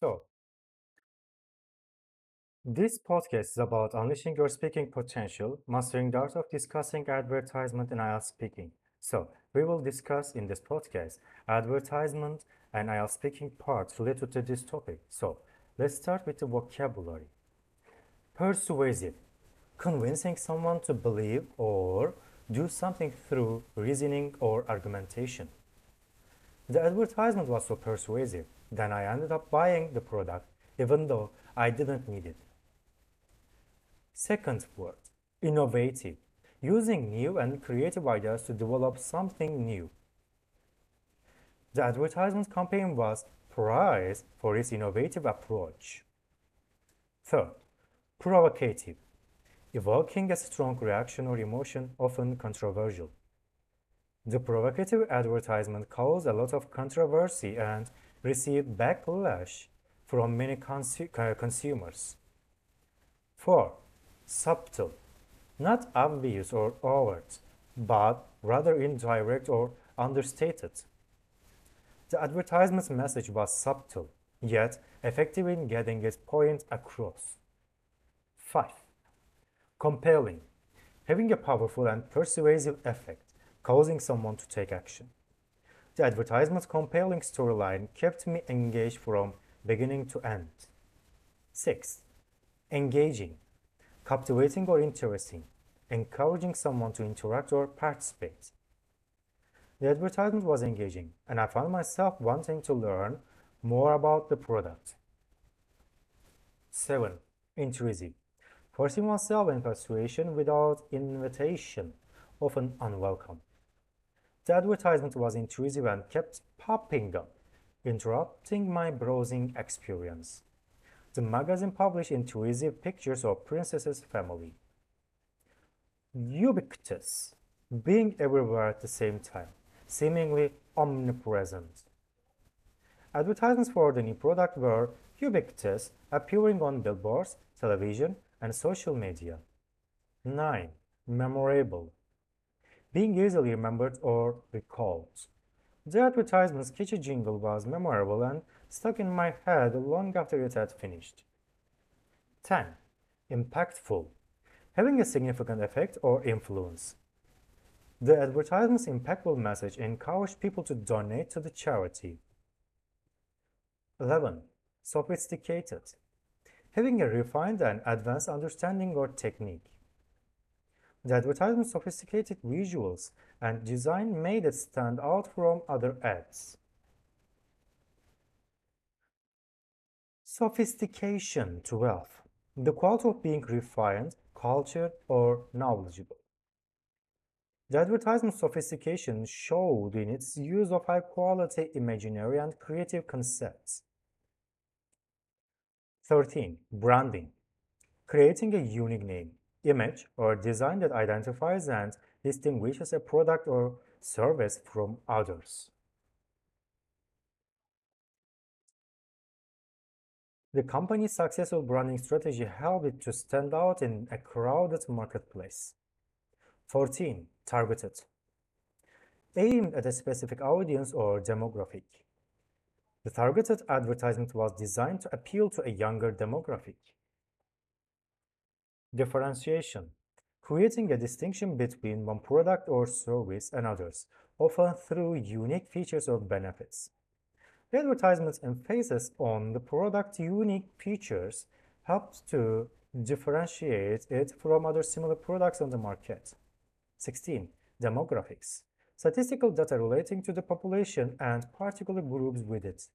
So, this podcast is about unleashing your speaking potential, mastering the art of discussing advertisement and IELTS speaking. So, we will discuss in this podcast advertisement and IELTS speaking parts related to this topic. So, let's start with the vocabulary. Persuasive, convincing someone to believe or do something through reasoning or argumentation. The advertisement was so persuasive, then I ended up buying the product even though I didn't need it. Second word, innovative, using new and creative ideas to develop something new. The advertisement campaign was prized for its innovative approach. Third, provocative, evoking a strong reaction or emotion, often controversial. The provocative advertisement caused a lot of controversy and received backlash from many consu uh, consumers. 4. Subtle, not obvious or overt, but rather indirect or understated. The advertisement's message was subtle, yet effective in getting its point across. 5. Compelling, having a powerful and persuasive effect causing someone to take action. The advertisement's compelling storyline kept me engaged from beginning to end. 6. Engaging, captivating or interesting, encouraging someone to interact or participate. The advertisement was engaging, and I found myself wanting to learn more about the product. 7. Intrusive, forcing oneself in persuasion without invitation, often unwelcome. The advertisement was intrusive and kept popping up, interrupting my browsing experience. The magazine published intrusive pictures of Princess's family. Ubiquitous, being everywhere at the same time, seemingly omnipresent. Advertisements for the new product were ubiquitous, appearing on billboards, television, and social media. 9. Memorable, being easily remembered or recalled. The advertisement's catchy jingle was memorable and stuck in my head long after it had finished. 10. Impactful, having a significant effect or influence. The advertisement's impactful message encouraged people to donate to the charity. 11. Sophisticated, having a refined and advanced understanding or technique. The advertisement's sophisticated visuals and design made it stand out from other ads. Sophistication 12. The quality of being refined, cultured, or knowledgeable. The advertisement sophistication showed in its use of high-quality imaginary and creative concepts. 13. Branding. Creating a unique name image or design that identifies and distinguishes a product or service from others. The company's successful branding strategy helped it to stand out in a crowded marketplace. 14. Targeted. Aimed at a specific audience or demographic. The targeted advertisement was designed to appeal to a younger demographic. Differentiation. Creating a distinction between one product or service and others, often through unique features or benefits. The advertisement's emphasis on the product's unique features helps to differentiate it from other similar products on the market. 16. Demographics. Statistical data relating to the population and particular groups with it.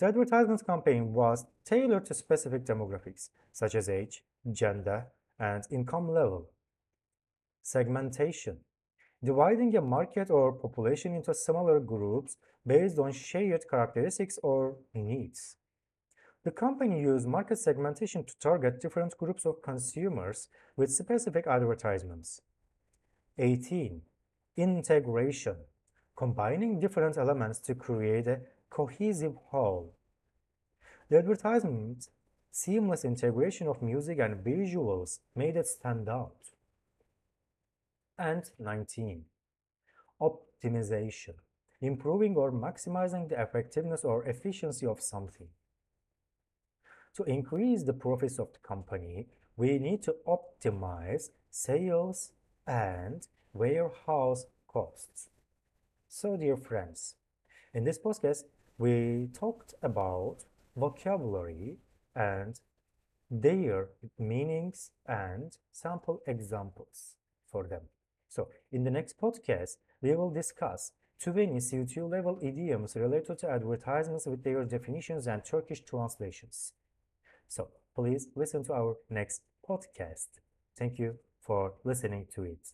The advertisement campaign was tailored to specific demographics, such as age, gender, and income level. Segmentation, dividing a market or population into smaller groups based on shared characteristics or needs. The company used market segmentation to target different groups of consumers with specific advertisements. 18. Integration, combining different elements to create a cohesive whole. The advertisement's seamless integration of music and visuals made it stand out. And 19. Optimization, improving or maximizing the effectiveness or efficiency of something. To increase the profits of the company, we need to optimize sales and warehouse costs. So, dear friends, in this podcast, we talked about vocabulary and their meanings and sample examples for them. So, in the next podcast, we will discuss 20 C2 level idioms related to advertisements with their definitions and Turkish translations. So, please listen to our next podcast. Thank you for listening to it.